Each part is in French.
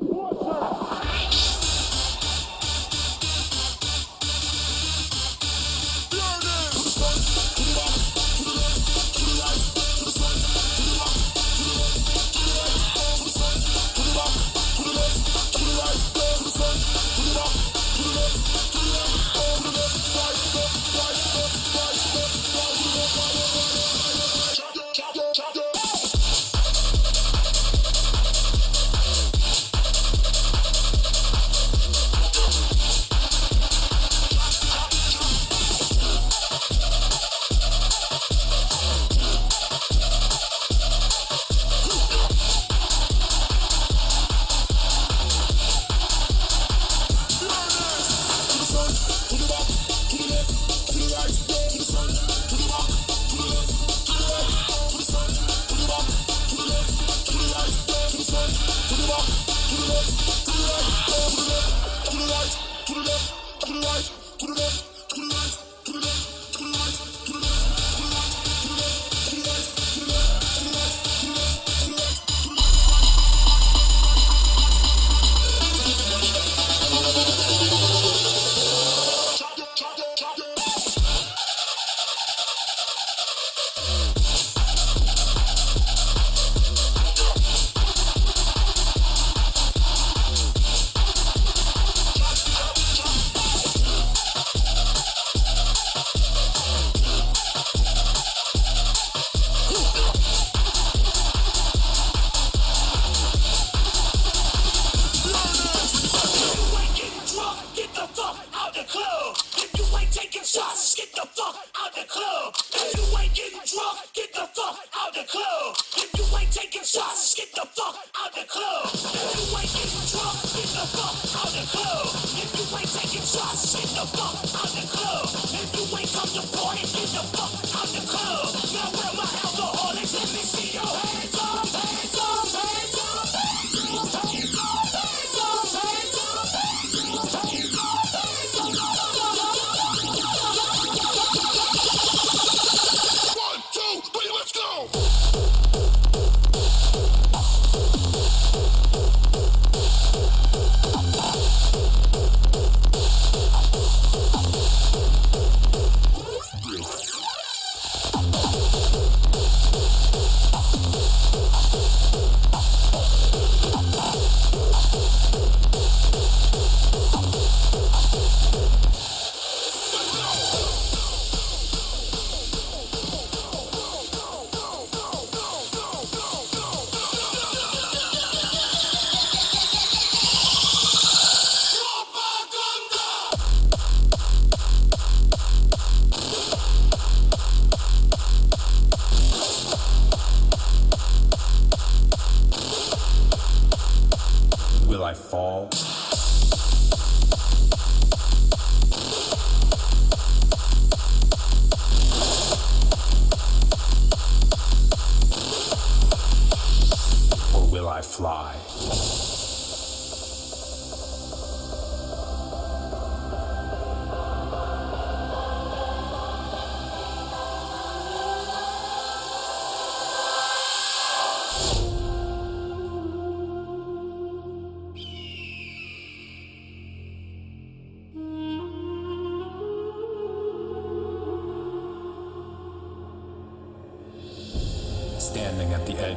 Watch out!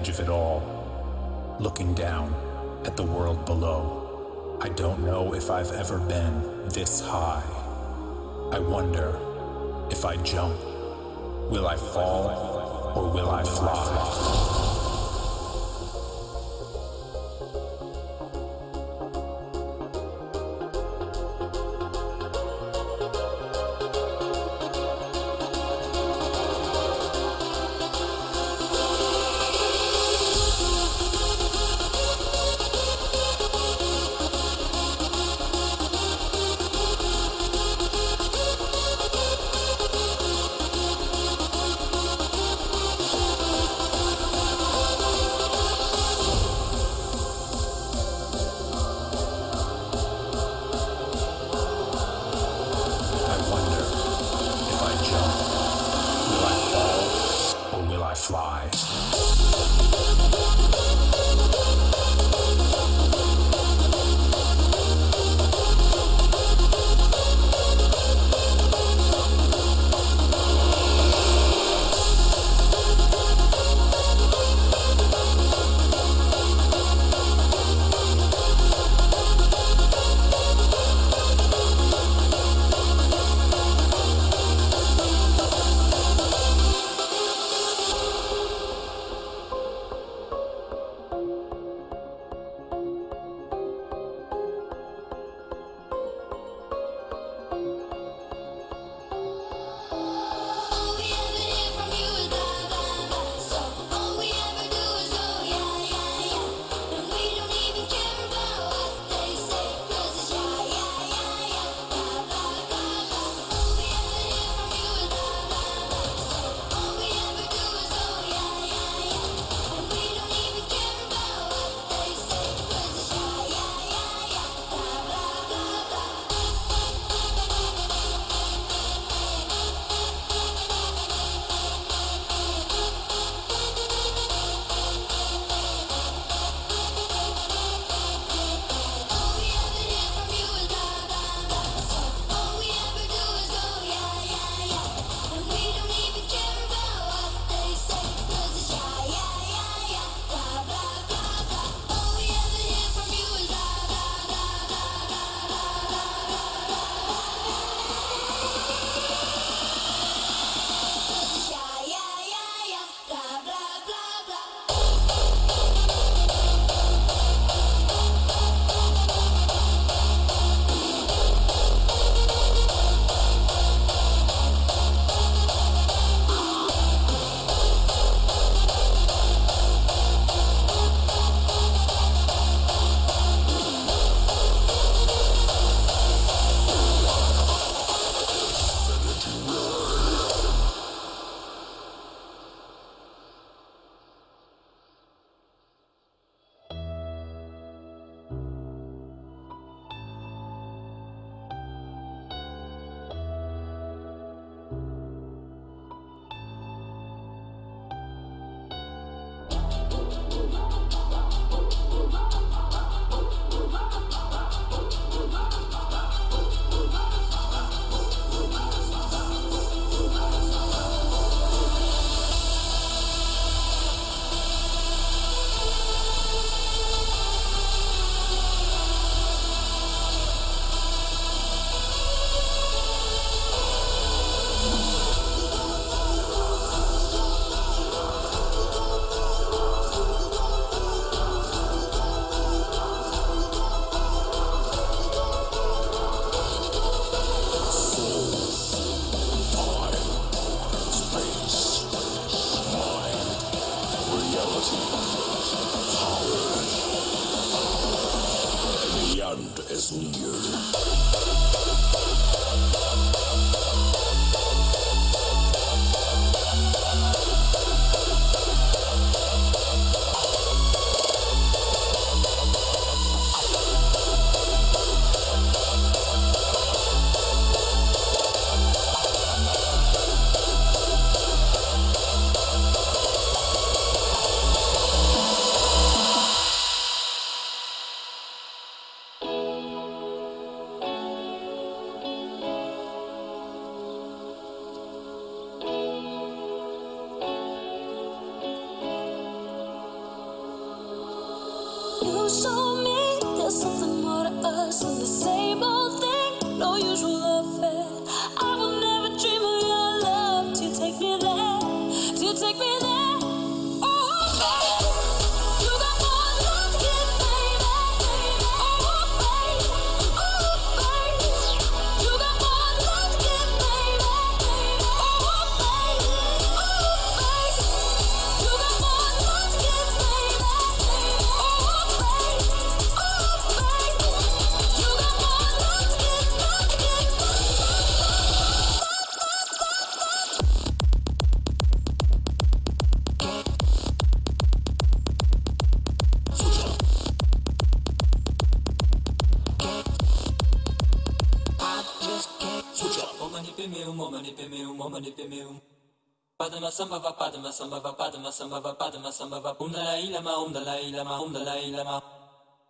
edge of it all, looking down at the world below. I don't know if I've ever been this high. I wonder if I jump, will I fall or will I fly? You showed me there's something more to us than the same old thing. No usual. Oma ni pemeum, oma ni pemeum, oma ni pemeum. Padma samba va padma samba va padma samba va padma samba va. Om dalai lama, om um dalai lama, om um dalai lama.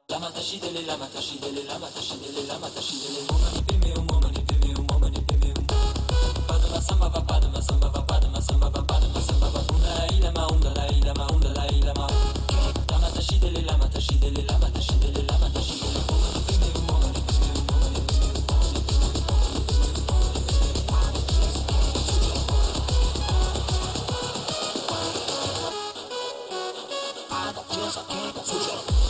Lama tashi dele, lama tashi dele, lama tashi dele, lama tashi dele. Oma ni pemeum, oma ni pemeum, oma ni pemeum. Padma samba va padma samba va padma samba va padma samba va. Om dalai lama, om um dalai lama, om dalai lama. Lama tashi dele, lama tashi dele, lama tashi dele, lama Switch up.